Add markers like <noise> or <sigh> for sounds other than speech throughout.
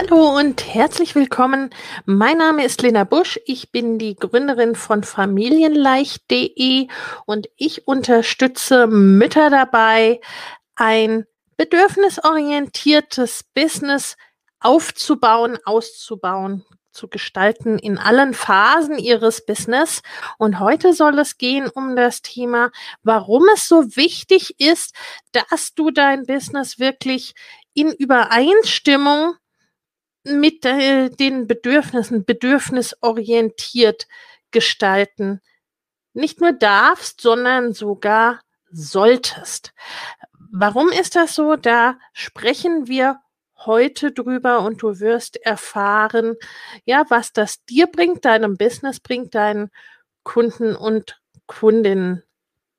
Hallo und herzlich willkommen. Mein Name ist Lena Busch. Ich bin die Gründerin von familienleicht.de und ich unterstütze Mütter dabei, ein bedürfnisorientiertes Business aufzubauen, auszubauen, zu gestalten in allen Phasen ihres Business. Und heute soll es gehen um das Thema, warum es so wichtig ist, dass du dein Business wirklich in Übereinstimmung mit äh, den Bedürfnissen, bedürfnisorientiert gestalten. Nicht nur darfst, sondern sogar solltest. Warum ist das so? Da sprechen wir heute drüber und du wirst erfahren, ja, was das dir bringt, deinem Business bringt, deinen Kunden und Kundinnen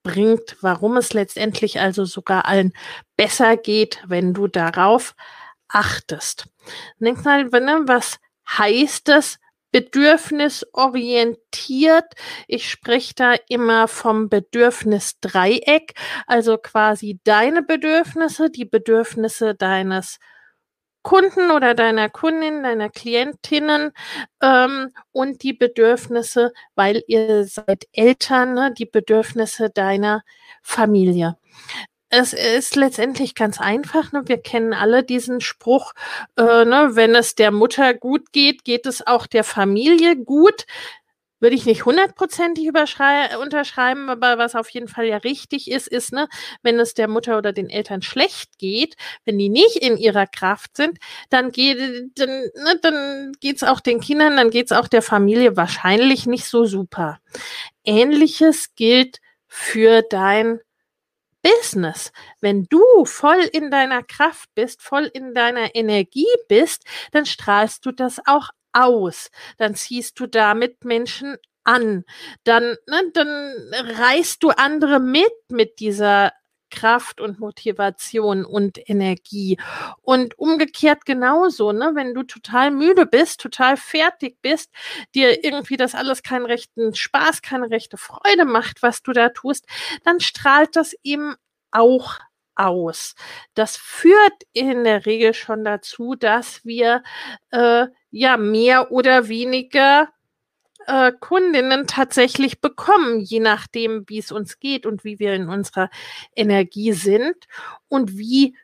bringt, warum es letztendlich also sogar allen besser geht, wenn du darauf achtest. Denk mal, was heißt das? bedürfnisorientiert. Ich spreche da immer vom Bedürfnisdreieck, also quasi deine Bedürfnisse, die Bedürfnisse deines Kunden oder deiner Kundin, deiner Klientinnen ähm, und die Bedürfnisse, weil ihr seid Eltern, ne, die Bedürfnisse deiner Familie. Es ist letztendlich ganz einfach. Ne? Wir kennen alle diesen Spruch, äh, ne? wenn es der Mutter gut geht, geht es auch der Familie gut würde ich nicht hundertprozentig unterschreiben, aber was auf jeden Fall ja richtig ist, ist, ne, wenn es der Mutter oder den Eltern schlecht geht, wenn die nicht in ihrer Kraft sind, dann geht dann, ne, dann geht's auch den Kindern, dann geht's auch der Familie wahrscheinlich nicht so super. Ähnliches gilt für dein Business. Wenn du voll in deiner Kraft bist, voll in deiner Energie bist, dann strahlst du das auch aus. Dann ziehst du damit Menschen an. Dann, ne, dann reißt du andere mit mit dieser Kraft und Motivation und Energie. Und umgekehrt genauso, ne? Wenn du total müde bist, total fertig bist, dir irgendwie das alles keinen rechten Spaß, keine rechte Freude macht, was du da tust, dann strahlt das eben auch aus. Das führt in der Regel schon dazu, dass wir äh, ja mehr oder weniger äh, Kundinnen tatsächlich bekommen, je nachdem, wie es uns geht und wie wir in unserer Energie sind und wie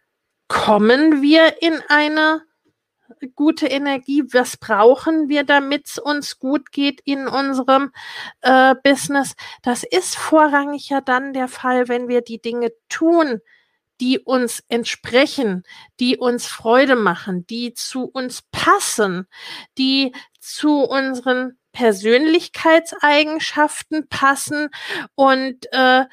kommen wir in eine gute Energie? Was brauchen wir, damit es uns gut geht in unserem äh, Business? Das ist vorrangig ja dann der Fall, wenn wir die Dinge tun, die uns entsprechen, die uns Freude machen, die zu uns passen, die zu unseren Persönlichkeitseigenschaften passen und äh,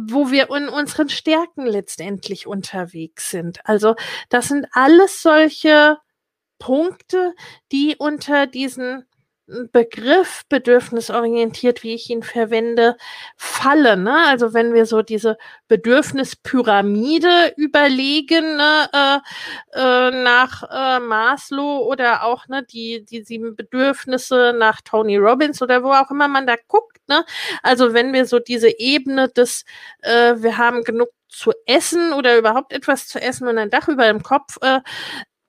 wo wir in unseren Stärken letztendlich unterwegs sind. Also das sind alles solche Punkte, die unter diesen Begriff bedürfnisorientiert, wie ich ihn verwende, fallen. Ne? Also wenn wir so diese Bedürfnispyramide überlegen ne, äh, äh, nach äh, Maslow oder auch ne, die, die sieben Bedürfnisse nach Tony Robbins oder wo auch immer man da guckt. Ne? Also wenn wir so diese Ebene des, äh, wir haben genug zu essen oder überhaupt etwas zu essen und ein Dach über dem Kopf, äh,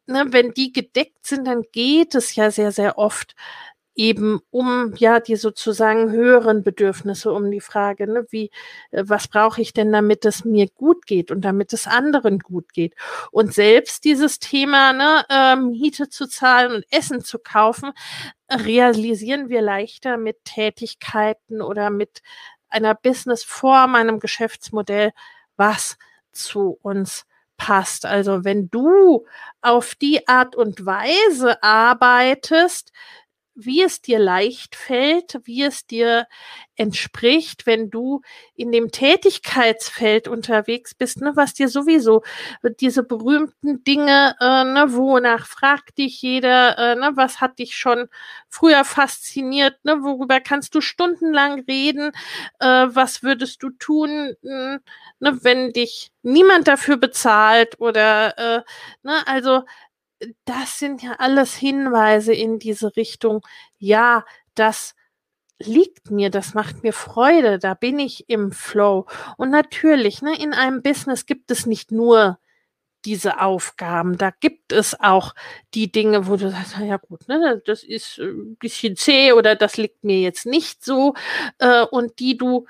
ne, wenn die gedeckt sind, dann geht es ja sehr, sehr oft eben um ja die sozusagen höheren Bedürfnisse, um die Frage, ne, wie, äh, was brauche ich denn, damit es mir gut geht und damit es anderen gut geht. Und selbst dieses Thema, ne, äh, Miete zu zahlen und Essen zu kaufen, realisieren wir leichter mit Tätigkeiten oder mit einer Businessform, einem Geschäftsmodell, was zu uns passt. Also wenn du auf die Art und Weise arbeitest, wie es dir leicht fällt, wie es dir entspricht, wenn du in dem Tätigkeitsfeld unterwegs bist, ne, was dir sowieso diese berühmten Dinge, äh, ne, wonach fragt dich jeder, äh, ne, was hat dich schon früher fasziniert, ne, worüber kannst du stundenlang reden, äh, was würdest du tun, äh, ne, wenn dich niemand dafür bezahlt oder, äh, ne, also das sind ja alles Hinweise in diese Richtung. Ja, das liegt mir, das macht mir Freude, da bin ich im Flow. Und natürlich, ne, in einem Business gibt es nicht nur diese Aufgaben, da gibt es auch die Dinge, wo du sagst, ja gut, ne, das ist ein bisschen zäh oder das liegt mir jetzt nicht so äh, und die du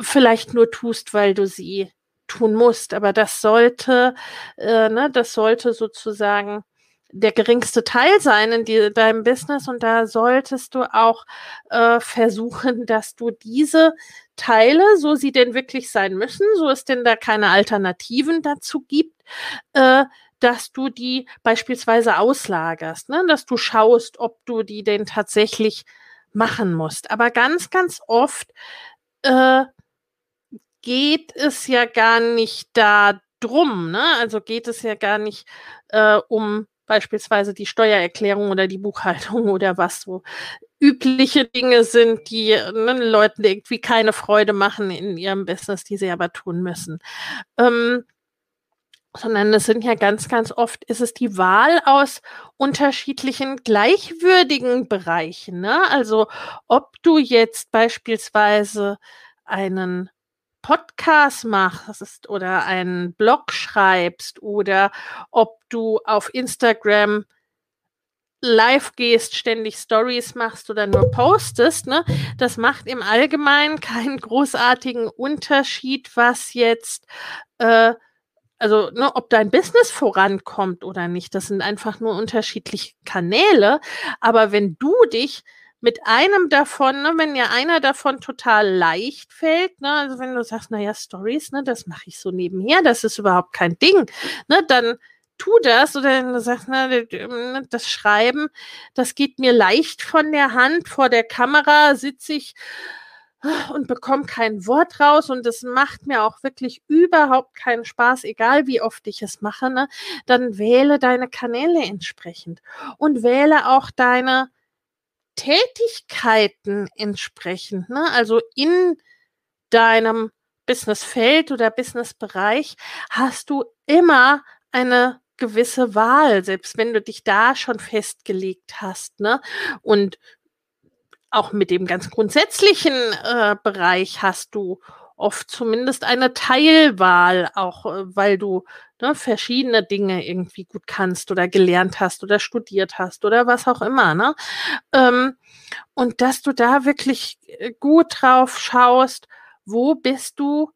vielleicht nur tust, weil du sie tun musst. Aber das sollte, äh, ne, das sollte sozusagen der geringste Teil sein in die, deinem Business und da solltest du auch äh, versuchen, <laughs> dass du diese Teile, so sie denn wirklich sein müssen, so es denn da keine Alternativen dazu gibt, äh, dass du die beispielsweise auslagerst, ne? dass du schaust, ob du die denn tatsächlich machen musst. Aber ganz, ganz oft äh, geht es ja gar nicht da drum, ne? Also geht es ja gar nicht äh, um beispielsweise die Steuererklärung oder die Buchhaltung <laughs> oder was so übliche Dinge sind, die ne, Leuten irgendwie keine Freude machen in ihrem Business, die sie aber tun müssen. Ähm, sondern es sind ja ganz, ganz oft, ist es die Wahl aus unterschiedlichen gleichwürdigen Bereichen. Ne? Also ob du jetzt beispielsweise einen Podcast machst oder einen Blog schreibst oder ob du auf Instagram live gehst, ständig Stories machst oder nur postest, ne, das macht im Allgemeinen <laughs> keinen großartigen Unterschied, was jetzt, äh, also ne, ob dein Business vorankommt oder nicht. Das sind einfach nur unterschiedliche Kanäle. Aber wenn du dich mit einem davon, ne, wenn ja einer davon total leicht fällt, ne, also wenn du sagst, naja, Stories, ne, das mache ich so nebenher, das ist überhaupt kein Ding, ne, dann tu das oder wenn du sagst, ne, das Schreiben, das geht mir leicht von der Hand, vor der Kamera sitze ich und bekomme kein Wort raus und es macht mir auch wirklich überhaupt keinen Spaß, egal wie oft ich es mache, ne, dann wähle deine Kanäle entsprechend und wähle auch deine Tätigkeiten entsprechend, ne? also in deinem Businessfeld oder Businessbereich hast du immer eine gewisse Wahl, selbst wenn du dich da schon festgelegt hast. Ne? Und auch mit dem ganz grundsätzlichen äh, Bereich hast du oft zumindest eine Teilwahl, auch äh, weil du ne, verschiedene Dinge irgendwie gut kannst oder gelernt hast oder studiert hast oder was auch immer. Ne? Ähm, und dass du da wirklich äh, gut drauf schaust, wo bist du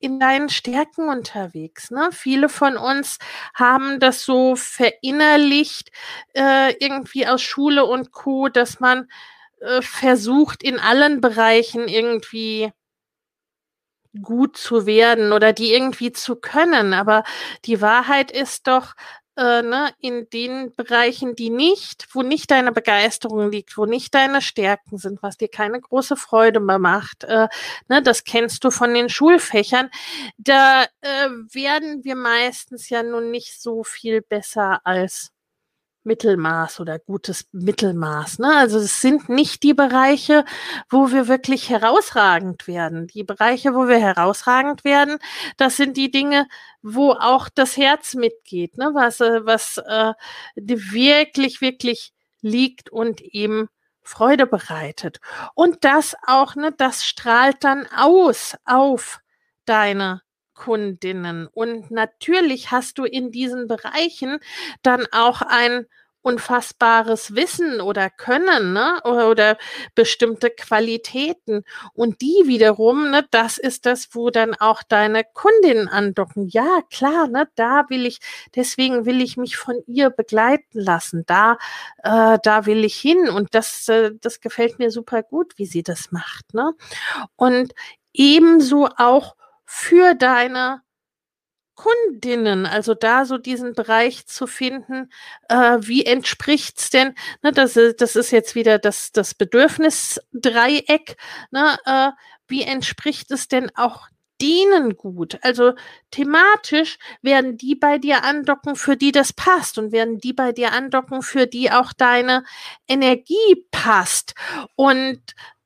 in deinen Stärken unterwegs. Ne? Viele von uns haben das so verinnerlicht, äh, irgendwie aus Schule und Co., dass man äh, versucht, in allen Bereichen irgendwie gut zu werden oder die irgendwie zu können. Aber die Wahrheit ist doch, äh, ne, in den Bereichen, die nicht, wo nicht deine Begeisterung liegt, wo nicht deine Stärken sind, was dir keine große Freude mehr macht, äh, ne, das kennst du von den Schulfächern, da äh, werden wir meistens ja nun nicht so viel besser als Mittelmaß oder gutes Mittelmaß. Ne? Also es sind nicht die Bereiche, wo wir wirklich herausragend werden. Die Bereiche, wo wir herausragend werden, das sind die Dinge, wo auch das Herz mitgeht, ne? was, äh, was äh, wirklich, wirklich liegt und eben Freude bereitet. Und das auch, ne, das strahlt dann aus auf deine Kundinnen. Und natürlich hast du in diesen Bereichen dann auch ein unfassbares Wissen oder Können ne? oder, bestimmte Qualitäten. Und die wiederum, ne, das ist das, wo dann auch deine Kundinnen andocken. Ja, klar, ne, da will ich, deswegen will ich mich von ihr begleiten lassen. Da, äh, da will ich hin. Und das, äh, das gefällt mir super gut, wie sie das macht. Ne? Und ebenso auch für deine Kundinnen, also da so diesen Bereich zu finden, äh, wie entspricht's denn, ne, das, das ist jetzt wieder das, das Bedürfnisdreieck, ne, äh, wie entspricht es denn auch denen gut? Also thematisch werden die bei dir andocken, für die das passt und werden die bei dir andocken, für die auch deine Energie passt. Und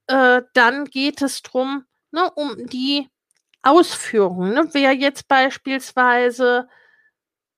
äh, dann geht es drum, ne, um die Ausführung. Ne? Wer jetzt beispielsweise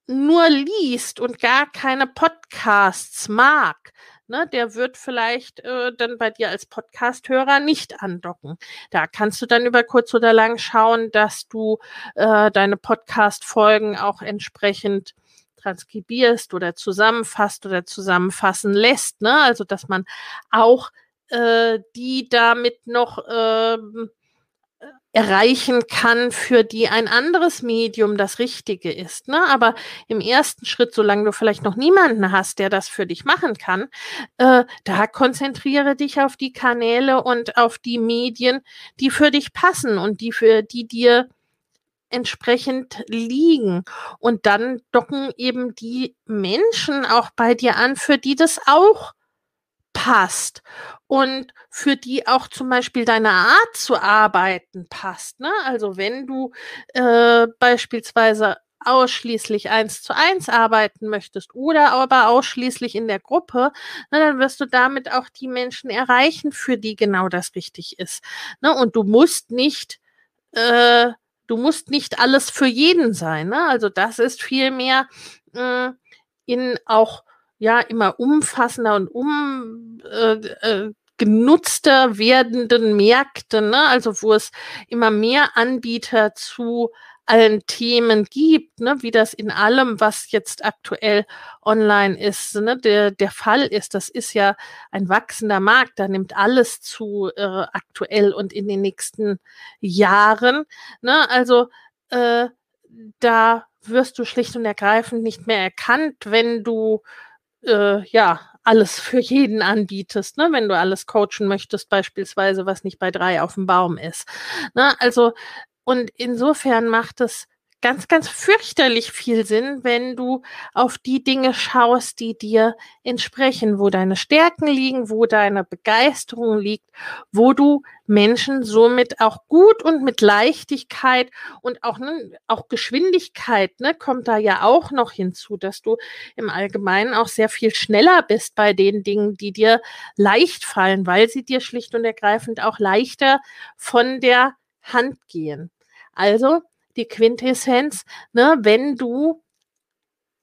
nur liest und gar keine Podcasts mag, ne, der wird vielleicht äh, dann bei dir als Podcast-Hörer nicht andocken. Da kannst du dann über kurz oder lang schauen, dass du äh, deine Podcast-Folgen auch entsprechend transkribierst oder zusammenfasst oder zusammenfassen lässt. Ne? Also dass man auch äh, die damit noch ähm, erreichen kann, für die ein anderes Medium das Richtige ist. Ne? Aber im ersten Schritt, solange du vielleicht noch niemanden hast, der das für dich machen kann, äh, da konzentriere dich auf die Kanäle und auf die Medien, die für dich passen und die für die dir entsprechend liegen. Und dann docken eben die Menschen auch bei dir an, für die das auch passt und für die auch zum Beispiel deine Art zu arbeiten passt. Ne? Also wenn du äh, beispielsweise ausschließlich eins zu eins arbeiten möchtest oder aber ausschließlich in der Gruppe, na, dann wirst du damit auch die Menschen erreichen, für die genau das richtig ist. Ne? Und du musst nicht, äh, du musst nicht alles für jeden sein. Ne? Also das ist vielmehr äh, in auch ja immer umfassender und um äh, äh, genutzter werdenden Märkte, ne? also wo es immer mehr Anbieter zu allen Themen gibt, ne, wie das in allem, was jetzt aktuell online ist, ne, der, der Fall ist. Das ist ja ein wachsender Markt, da nimmt alles zu äh, aktuell und in den nächsten Jahren. Ne, also äh, da wirst du schlicht und ergreifend nicht mehr erkannt, wenn du äh, ja, alles für jeden anbietest, ne? wenn du alles coachen möchtest, beispielsweise, was nicht bei drei auf dem Baum ist. Ne? Also, und insofern macht es ganz, ganz fürchterlich viel Sinn, wenn du auf die Dinge schaust, die dir entsprechen, wo deine Stärken liegen, wo deine Begeisterung liegt, wo du Menschen somit auch gut und mit Leichtigkeit und auch, ne, auch Geschwindigkeit ne, kommt da ja auch noch hinzu, dass du im Allgemeinen auch sehr viel schneller bist bei den Dingen, die dir leicht fallen, weil sie dir schlicht und ergreifend auch leichter von der Hand gehen. Also die Quintessenz, ne, wenn du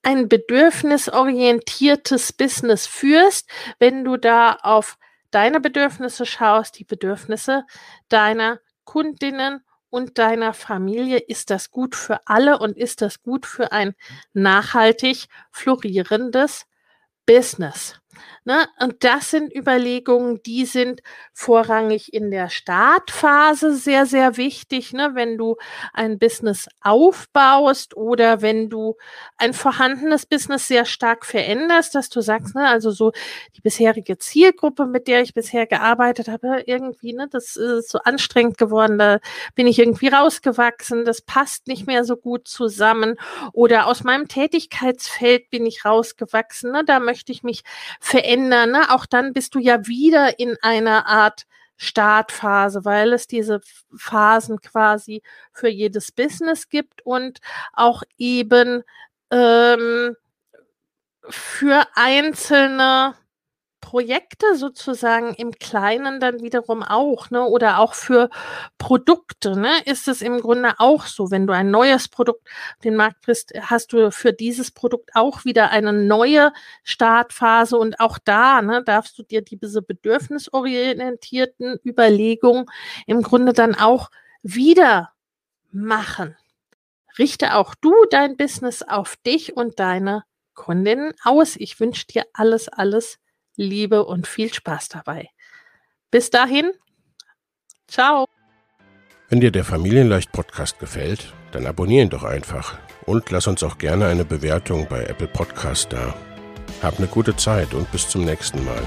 ein bedürfnisorientiertes Business führst, wenn du da auf deine Bedürfnisse schaust, die Bedürfnisse deiner Kundinnen und deiner Familie, ist das gut für alle und ist das gut für ein nachhaltig florierendes Business. Ne? Und das sind Überlegungen, die sind vorrangig in der Startphase sehr, sehr wichtig, ne? wenn du ein Business aufbaust oder wenn du ein vorhandenes Business sehr stark veränderst, dass du sagst, ne, also so die bisherige Zielgruppe, mit der ich bisher gearbeitet habe, irgendwie, ne, das ist so anstrengend geworden, da bin ich irgendwie rausgewachsen, das passt nicht mehr so gut zusammen oder aus meinem Tätigkeitsfeld bin ich rausgewachsen, ne, da möchte ich mich verändern. Ne? Auch dann bist du ja wieder in einer Art Startphase, weil es diese Phasen quasi für jedes Business gibt und auch eben ähm, für einzelne Projekte sozusagen im Kleinen dann wiederum auch, ne? Oder auch für Produkte, ne? Ist es im Grunde auch so, wenn du ein neues Produkt den Markt bist, hast du für dieses Produkt auch wieder eine neue Startphase und auch da, ne, darfst du dir diese bedürfnisorientierten Überlegungen im Grunde dann auch wieder machen. Richte auch du dein Business auf dich und deine Kundinnen aus. Ich wünsche dir alles, alles Liebe und viel Spaß dabei. Bis dahin, ciao. Wenn dir der Familienleicht Podcast gefällt, dann abonnier ihn doch einfach und lass uns auch gerne eine Bewertung bei Apple Podcast da. Hab eine gute Zeit und bis zum nächsten Mal.